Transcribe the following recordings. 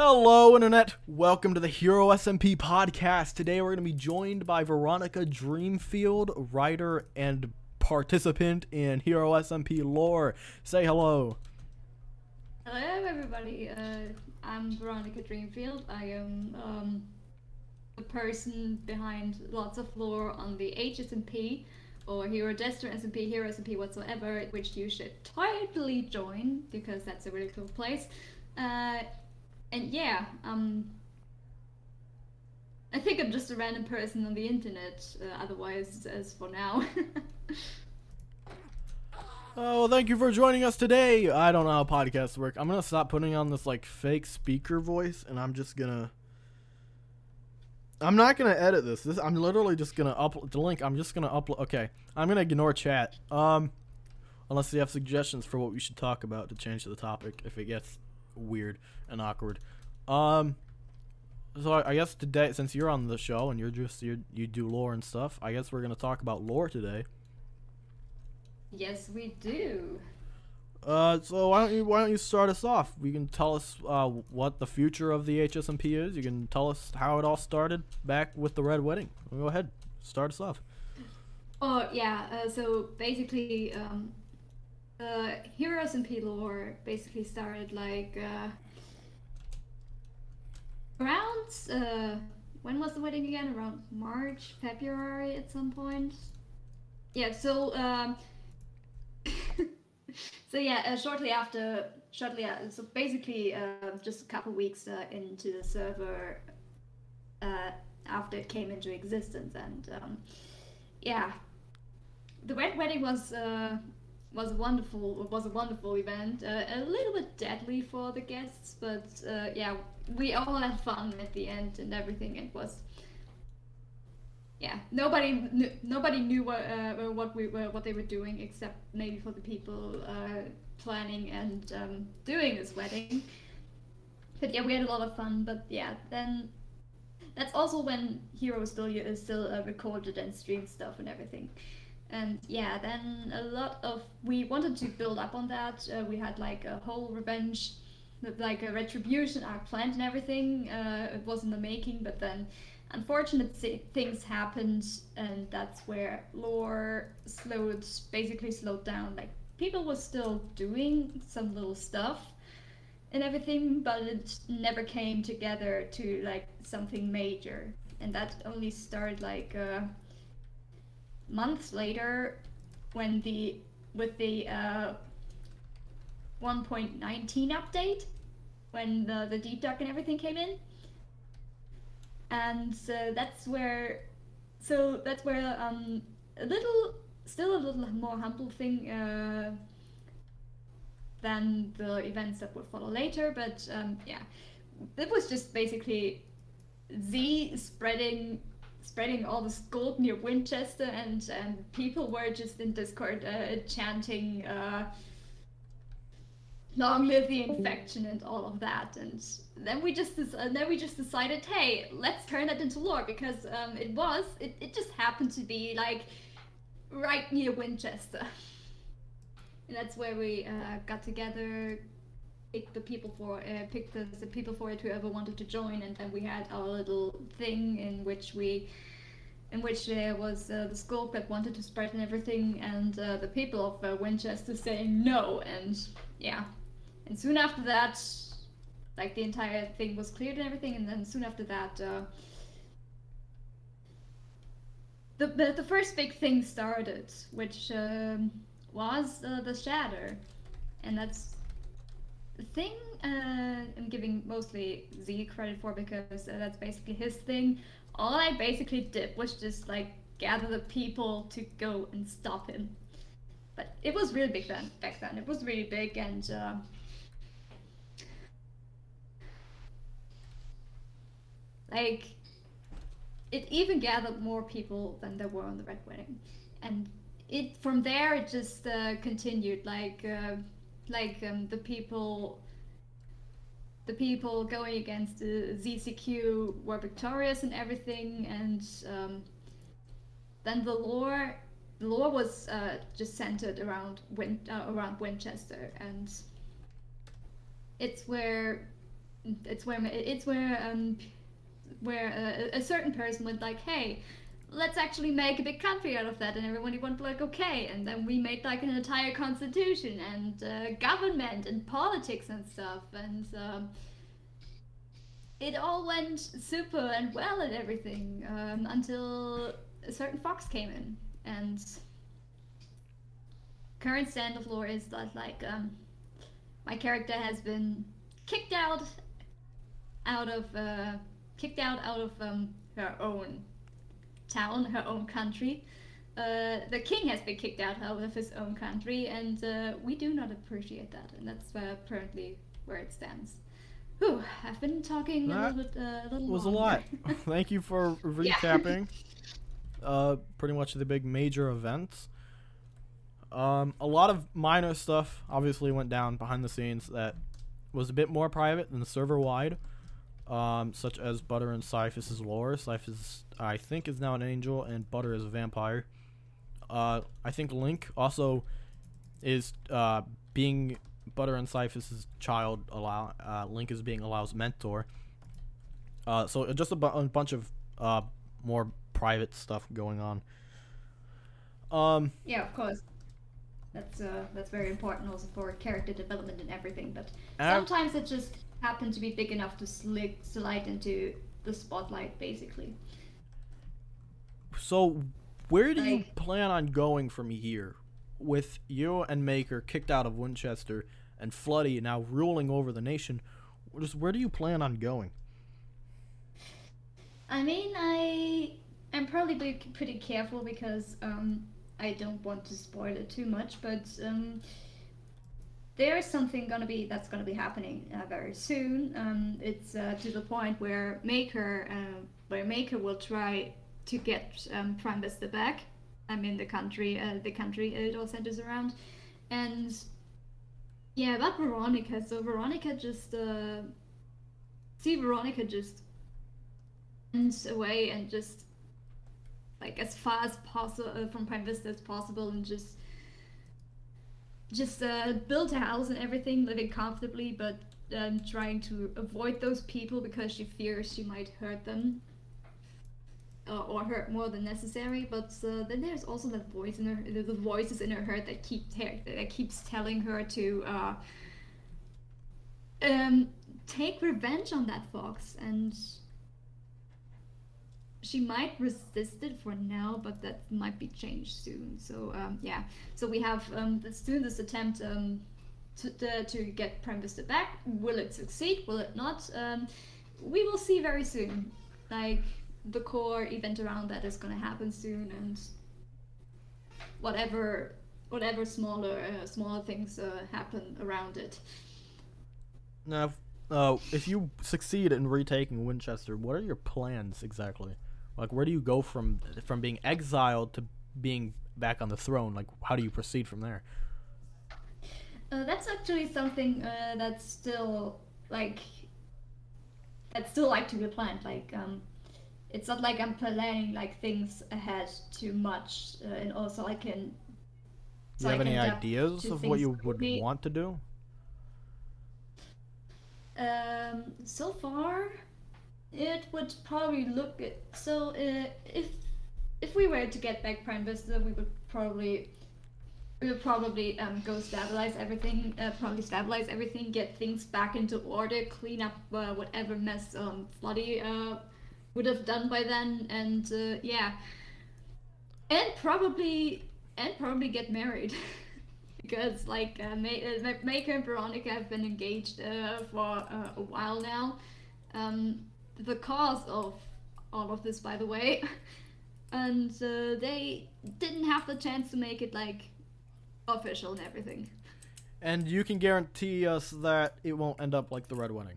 Hello, Internet. Welcome to the Hero SMP podcast. Today we're going to be joined by Veronica Dreamfield, writer and participant in Hero SMP lore. Say hello. Hello, everybody. Uh, I'm Veronica Dreamfield. I am um, the person behind lots of lore on the HSMP or Hero Destro SMP, Hero SMP whatsoever, which you should totally join because that's a really cool place. Uh, and yeah, um, I think I'm just a random person on the internet. Uh, otherwise, as for now. Oh, well, thank you for joining us today. I don't know how podcasts work. I'm gonna stop putting on this like fake speaker voice, and I'm just gonna. I'm not gonna edit this. This I'm literally just gonna upload the link. I'm just gonna upload. Okay, I'm gonna ignore chat. Um, unless you have suggestions for what we should talk about to change the topic if it gets weird and awkward. Um, so I, I guess today, since you're on the show and you're just you you do lore and stuff, I guess we're gonna talk about lore today. yes, we do. Uh, so why don't you why don't you start us off? You can tell us uh, what the future of the HSMP is. You can tell us how it all started back with the Red Wedding. Go ahead, start us off. Oh yeah, uh, so basically, um, uh, Hero SMP lore basically started like uh, around uh, when was the wedding again? Around March, February at some point. Yeah, so um, so yeah, uh, shortly after, shortly uh, so basically uh, just a couple weeks into the server after it came into existence, and um, yeah, the Red Wedding was was wonderful. Was a wonderful event. Uh, a little bit deadly for the guests, but uh, yeah, we all had fun at the end and everything. It was yeah. Nobody kn- nobody knew what uh, what we were what they were doing except maybe for the people uh, planning and um, doing this wedding. But yeah, we had a lot of fun. But yeah, then that's also when Hero still is still uh, recorded and streamed stuff and everything. And yeah, then a lot of we wanted to build up on that. Uh, we had like a whole revenge, like a retribution arc planned and everything. Uh, it was in the making, but then unfortunate things happened, and that's where lore slowed, basically slowed down. Like people were still doing some little stuff and everything, but it never came together to like something major. And that only started like uh, months later when the with the uh, 1.19 update when the the deep dark and everything came in. And so that's where so that's where um a little still a little more humble thing uh, than the events that would follow later but um, yeah. It was just basically z spreading spreading all this gold near winchester and and people were just in discord uh, chanting uh, long live the infection and all of that. And then we just uh, then we just decided hey let's turn that into lore because um, it was it, it just happened to be like right near winchester. And that's where we uh, got together picked the people for uh, picked the, the people for it whoever wanted to join and then we had our little thing in which we in which there was uh, the scope that wanted to spread and everything and uh, the people of uh, winchester saying no and yeah. And soon after that like the entire thing was cleared and everything and then soon after that uh, the, the, the first big thing started which um, was uh, the shatter and that's thing uh, i'm giving mostly z credit for because uh, that's basically his thing. All i basically did was just like gather the people to go and stop him. But it was really big then back then. It was really big and uh, like it even gathered more people than there were on the red wedding. And it from there it just uh, continued. Like uh, like um, the people the people going against the ZCQ were victorious and everything and um, then the lore the lore was uh, just centered around Win- uh, around Winchester and it's where it's where it's where um where a, a certain person went like, hey, let's actually make a big country out of that and everybody went like okay. And then we made like an entire constitution and uh, government and politics and stuff. And um, it all went super and well and everything um, until a certain fox came in. And current stand of lore is that like um, my character has been kicked out out of uh, kicked out out of um, her own town, her own country. Uh, the king has been kicked out of his own country, and uh, we do not appreciate that, and that's uh, currently where it stands. Whew, I've been talking that a little bit. Uh, a little was longer. a lot. Thank you for recapping. uh, pretty much the big major events. Um, a lot of minor stuff obviously went down behind the scenes that was a bit more private than server wide um, such as Butter and Cyphus' lore. Cyphus, I think, is now an angel, and Butter is a vampire. Uh, I think Link also is uh, being Butter and Cyphus' child. Allow uh, Link is being Allow's mentor. Uh, so just a, bu- a bunch of uh, more private stuff going on. Um, yeah, of course. That's uh, that's very important also for character development and everything. But sometimes it just happen to be big enough to slick, slide into the spotlight, basically. So, where do like, you plan on going from here? With you and Maker kicked out of Winchester and Floody now ruling over the nation, just where do you plan on going? I mean, I am probably pretty careful because um, I don't want to spoil it too much, but um, there is something gonna be that's gonna be happening uh, very soon. Um, it's uh, to the point where Maker, uh, where Maker will try to get um, Prime Vista back. I mean the country, uh, the country it all centers around, and yeah, about Veronica. So Veronica just uh, see Veronica just ends away and just like as far as possible uh, from Prime Vista as possible and just just uh, build a house and everything, living comfortably, but um, trying to avoid those people because she fears she might hurt them. Uh, or hurt more than necessary, but uh, then there's also that voice in her, the voices in her head that keep that keeps telling her to uh, um, take revenge on that fox, and she might resist it for now, but that might be changed soon. So um, yeah, so we have um, the students attempt um, to, to, to get Prime back. Will it succeed? Will it not? Um, we will see very soon. Like the core event around that is going to happen soon, and whatever whatever smaller uh, smaller things uh, happen around it. Now, uh, if you succeed in retaking Winchester, what are your plans exactly? Like, where do you go from from being exiled to being back on the throne? Like, how do you proceed from there? Uh, that's actually something uh, that's still like that's still like to be planned. Like, um, it's not like I'm planning like things ahead too much, uh, and also I can. So do you have any ideas of what you would want to do? Um, so far, it would probably look so uh, if if we were to get back Prime Vista, we would probably we would probably um, go stabilize everything, uh, probably stabilize everything, get things back into order, clean up uh, whatever mess um, Floody uh, would have done by then, and uh, yeah, and probably and probably get married. because like uh, uh Maker and Veronica have been engaged uh, for uh, a while now. Um, the cause of all of this, by the way. and uh, they didn't have the chance to make it like official and everything. And you can guarantee us that it won't end up like the Red Wedding.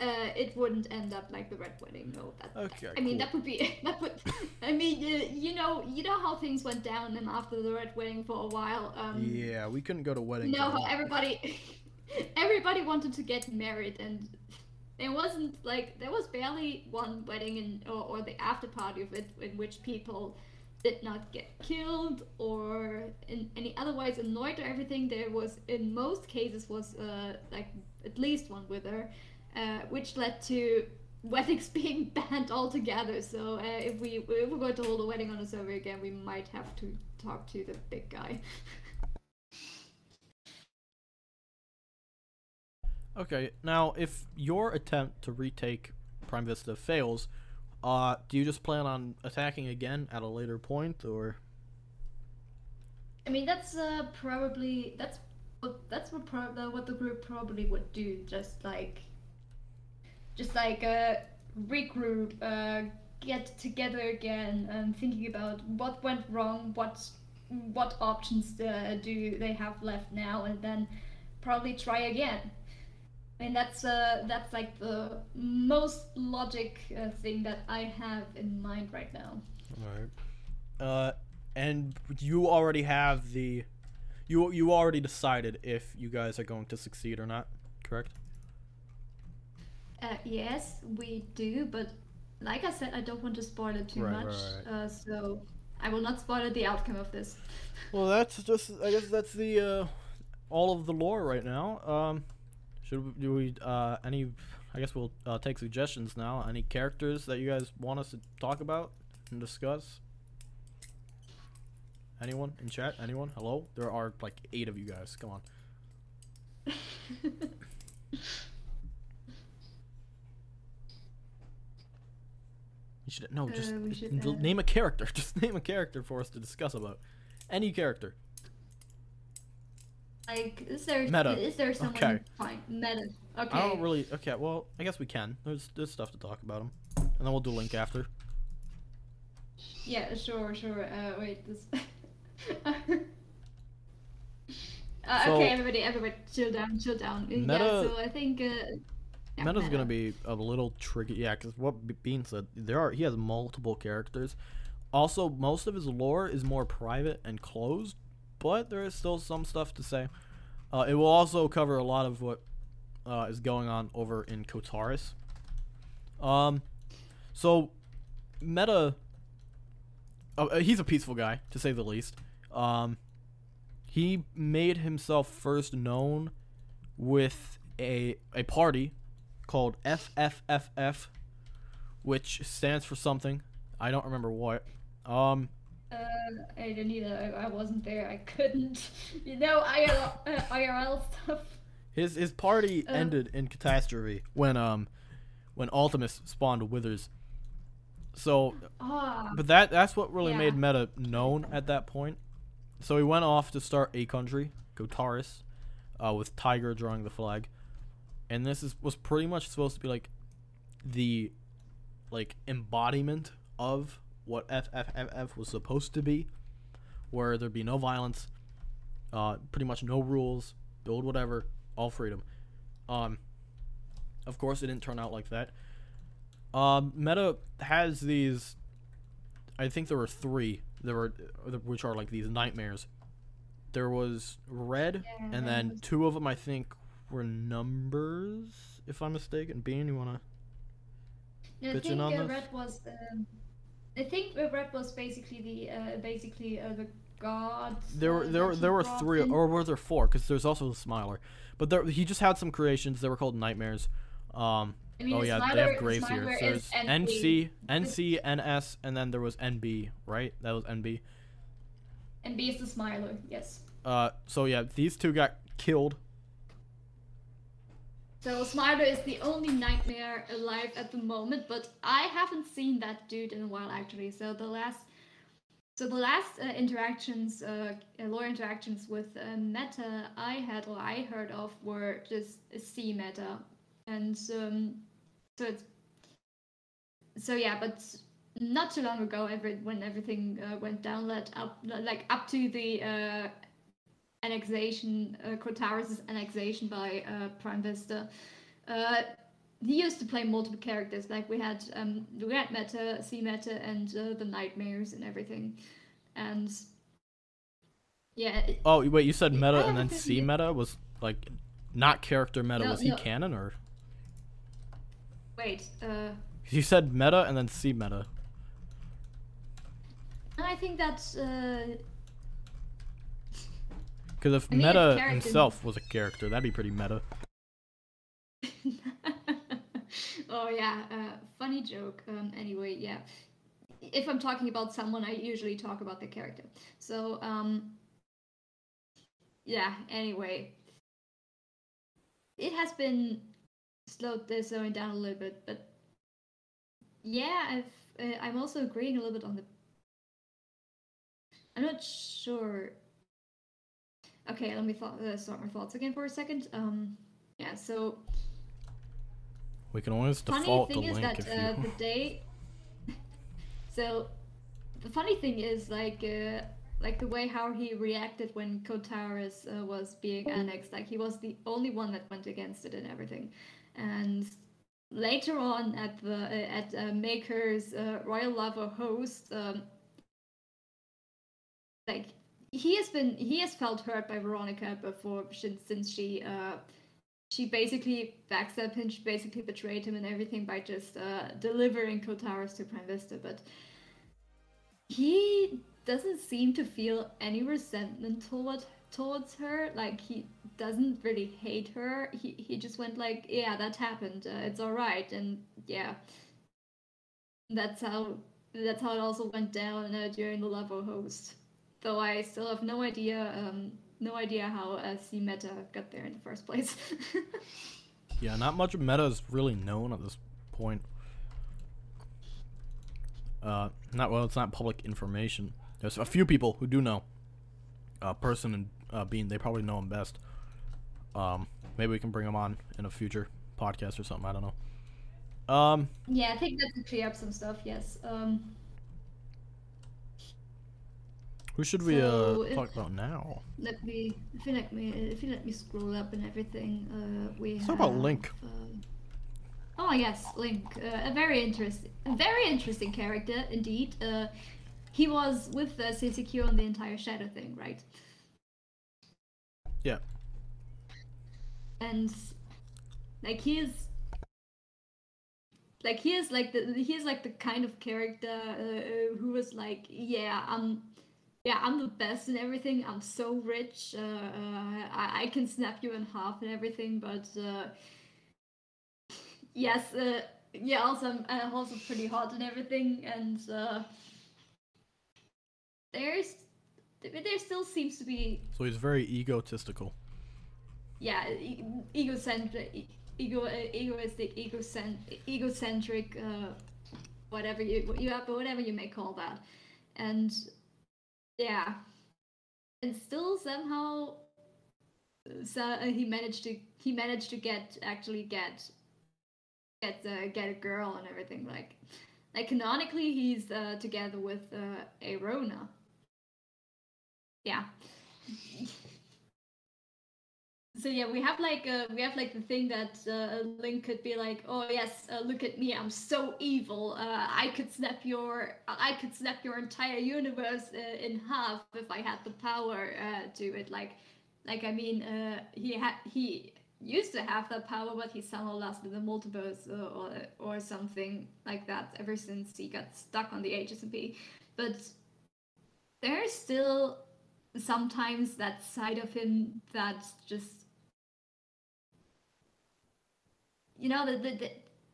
Uh, it wouldn't end up like the Red Wedding. No, that. Okay. I mean, that would be that would. I mean, uh, you know, you know how things went down and after the Red Wedding for a while. Um, yeah, we couldn't go to weddings. No, everybody, everybody wanted to get married, and there wasn't like there was barely one wedding in or, or the after party of it in which people did not get killed or in any otherwise annoyed or everything there was in most cases was uh, like at least one wither, uh, which led to weddings being banned altogether. So uh, if we if we're going to hold a wedding on a server again, we might have to talk to the big guy. Okay, now if your attempt to retake Prime Vista fails, uh, do you just plan on attacking again at a later point, or? I mean, that's uh, probably that's what that's what pro- what the group probably would do. Just like, just like uh, regroup, uh, get together again, and thinking about what went wrong, what what options uh, do they have left now, and then probably try again. Mean, that's uh, that's like the most logic uh, thing that I have in mind right now. Alright. Uh, and you already have the, you you already decided if you guys are going to succeed or not, correct? Uh, yes, we do, but like I said, I don't want to spoil it too Right, right, much. right. Uh, so I will not spoil the outcome of this. Well, that's just I guess that's the uh, all of the lore right now. Um, should we, do we uh any? I guess we'll uh, take suggestions now. Any characters that you guys want us to talk about and discuss? Anyone in chat? Anyone? Hello? There are like eight of you guys. Come on. You should no just Uh, should, name a character. Just name a character for us to discuss about. Any character. Like, is there Meta. is there someone Okay. fine meta? Okay. I don't really. Okay, well, I guess we can. There's there's stuff to talk about him, and then we'll do link after. Yeah, sure, sure. Uh, wait, this. uh, So- okay, everybody, everybody, chill down, chill down. Uh, Meta- Yeah, so I think. Uh, yeah, Meta's gonna be a little tricky, yeah, because what Be- Bean said, there are he has multiple characters. Also, most of his lore is more private and closed, but there is still some stuff to say. Uh, it will also cover a lot of what uh, is going on over in Kotaris. Um, so Meta, oh, uh, he's a peaceful guy to say the least. Um, he made himself first known with a a party called FFFF, which stands for something. I don't remember what. Um, Uh, I didn't either. I, I wasn't there. I couldn't. You know, IRL, uh, IRL stuff. his his party Uh. ended in catastrophe when um when Ultimus spawned Withers. So, Ah, but that that's what really Yeah. made Meta known at that point. So he went off to start a country, Kotaris, uh, with Tiger drawing the flag, and this is was pretty much supposed to be like the like embodiment of what FFFF was supposed to be, where there'd be no violence, uh, pretty much no rules, build whatever, all freedom. Um, of course, it didn't turn out like that. Um, Meta has these. I think there were three. There were, which are like these nightmares. There was red, Yeah, and then two of them I think were numbers, if I'm mistaken. Bean, you wanna? I bitching think on uh, red was. Um, I think uh, red was basically the uh, basically uh, the gods. There were there were there were three, in. or were there four? Because there's also the Smiler, but there he just had some creations. They were called nightmares. Um, I mean, oh the yeah, they have graves here. So there's NC. NC, NC, NS, and then there was NB, right? That was NB. NB is the Smiler. Yes. Uh, so yeah, these two got killed. So Smiler is the only nightmare alive at the moment, but I haven't seen that dude in a while actually. So the last, so the last uh, interactions, uh, lore interactions with uh, Meta I had or I heard of were just C Meta, and um, so it's so yeah, but not too long ago, every when everything uh, went down, led up like up to the uh, annexation, uh, annexation by uh, Prime Vista. Uh, he used to play multiple characters, like we had um, the Red Meta, C Meta, and uh, the Nightmares and everything. And yeah, it- Oh wait, you said meta and then C meta was like not character meta. No, was he no. canon or? wait, uh, You said meta and then C meta. I think that's uh, Because if I mean, meta character- himself was a character, that'd be pretty meta. oh yeah, uh, funny joke. Um, anyway, yeah. If I'm talking about someone, I usually talk about the character. So um, yeah. Anyway, it has been slowed this slowing down a little bit, but yeah, I've uh, I'm also agreeing a little bit on the. I'm not sure. Okay, let me th- uh, start my thoughts again for a second. Um, yeah, so We can always funny default the thing is link that if uh, you. the day. so, the funny thing is like uh, like the way how he reacted when Kotaris uh, was being annexed. Like he was the only one that went against it and everything, and later on at the uh, at uh, Maker's uh, Royal Lava host. Um, like he has been he has felt hurt by Veronica before since she uh she basically backstabbed him, she basically betrayed him and everything by just uh delivering Kotaris to Prime Vista, but he doesn't seem to feel any resentment toward towards her. Like he doesn't really hate her. He he just went like, yeah, that happened. Uh, it's all right, and yeah, that's how that's how it also went down uh, during the Lavo host. Though I still have no idea, um, no idea how uh, C Meta got there in the first place. Yeah, not much of meta is really known at this point. Uh, not well. It's not public information. There's a few people who do know. Uh, person and uh, Bean they probably know him best. Um, maybe we can bring him on in a future podcast or something. I don't know. Um, yeah, I think that could clear up some stuff. Yes. Um, who should we So uh talk about now? let me if you let me if you let me scroll up and everything. Uh, we talk about Link. um, oh yes, Link. Uh, a very interesting, a very interesting character indeed. Uh, he was with uh, CCQ on the entire Shadow thing, right? Yeah. and like he is like he is like the he is like the kind of character uh, who was like yeah i'm yeah i'm the best in everything. I'm so rich. Uh, uh, I, I can snap you in half and everything but uh, yes uh, yeah also i'm also pretty hot and everything and uh, there's there still seems to be So he's very egotistical. yeah, e- egocentric, ego, uh, egoistic, egocent, egocentric, uh, whatever you you have, whatever you may call that, and yeah, and still somehow, so uh, he managed to he managed to get actually get get uh, get a girl and everything like like canonically he's uh, together with uh, Arona. Yeah. So yeah, we have like uh, we have like the thing that uh, Link could be like, oh yes, uh, look at me, I'm so evil. Uh, I could snap your I could snap your entire universe uh, in half if I had the power uh, to it. Like, like I mean, he had he used to have that power, but he somehow lost in the multiverse or or something like that. Ever since he got stuck on the HSMP, but there's still sometimes that side of him that's just you know that the, the,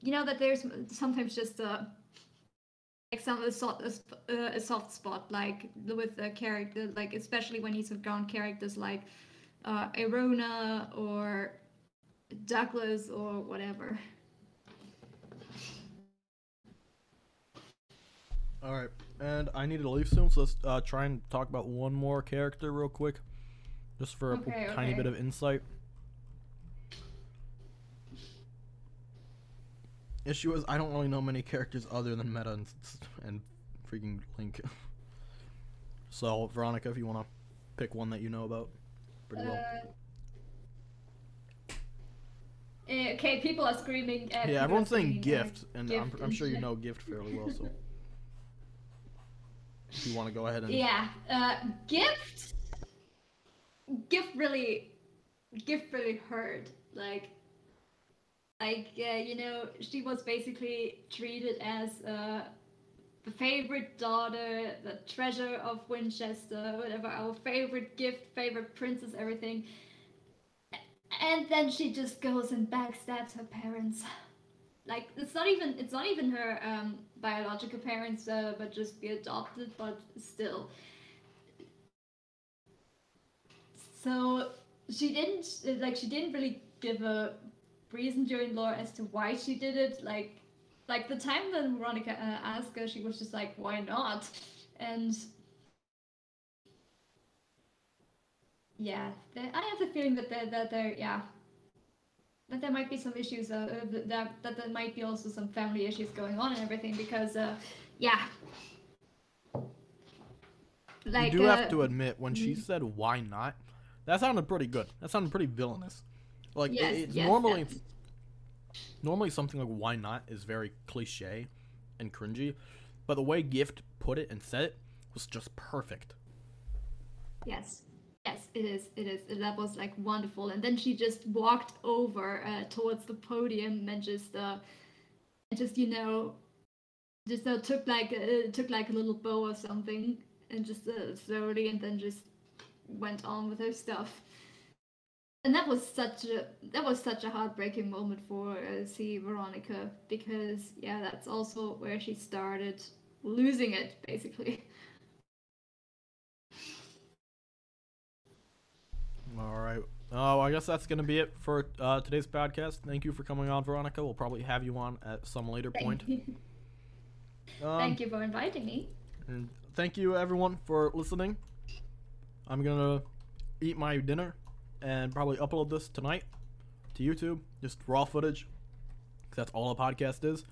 you know that there's sometimes just a like some a soft a, uh, a soft spot like with the character like especially when he's around characters like uh Arona or Douglas or whatever. All right, and I need to leave soon, so let's uh, try and talk about one more character real quick, just for a Okay, tiny bit of insight. Issue is I don't really know many characters other than Meta and, and freaking Link. so Veronica, if you want to pick one that you know about, pretty well. Uh, eh, okay, people are screaming. Uh, yeah, everyone's saying Gift, and I'm, I'm sure you know Gift fairly well. So if you want to go ahead and Yeah, uh, gift. Gift really, gift really hurt. Like, like uh, you know, she was basically treated as uh, the favorite daughter, the treasure of Winchester, whatever, our favorite gift, favorite princess, everything. And then she just goes and backstabs her parents. Like it's not even it's not even her um, biological parents, uh, but just the adopted, but still. So she didn't like she didn't really give a reason during lore as to why she did it. Like like the time that Veronica uh, asked her, she was just like, "Why not?" And yeah, I have the feeling that there, that there, yeah, that there might be some issues. Uh, uh that that there might be also some family issues going on and everything because, uh, yeah. Like, you do uh, have to admit when she said "Why not," that sounded pretty good. That sounded pretty villainous. Like yes, it, it's yes, normally. Yes normally something like why not is very cliche and cringy, but the way Gift put it and said it was just perfect. Yes. Yes, it is. It is. That was like wonderful. And then she just walked over uh, towards the podium and just, uh, just you know, just uh, took like uh, took like a little bow or something and just uh, slowly, and then just went on with her stuff and that was such a that was such a heartbreaking moment for uh, see Veronica because yeah that's also where she started losing it basically. All right. Oh, I guess that's gonna be it for uh, today's podcast. Thank you for coming on, Veronica. We'll probably have you on at some later thank point. You. Um, thank you for inviting me. And thank you everyone for listening. I'm gonna eat my dinner and probably upload this tonight to YouTube, just raw footage, because that's all a podcast is.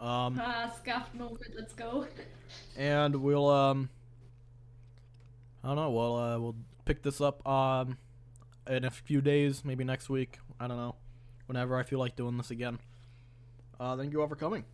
Um, ah, scuffed moment. Let's go. and we'll um, I don't know. We'll uh, we'll pick this up um, in a few days, maybe next week. I don't know. Whenever I feel like doing this again. Uh, thank you all for coming.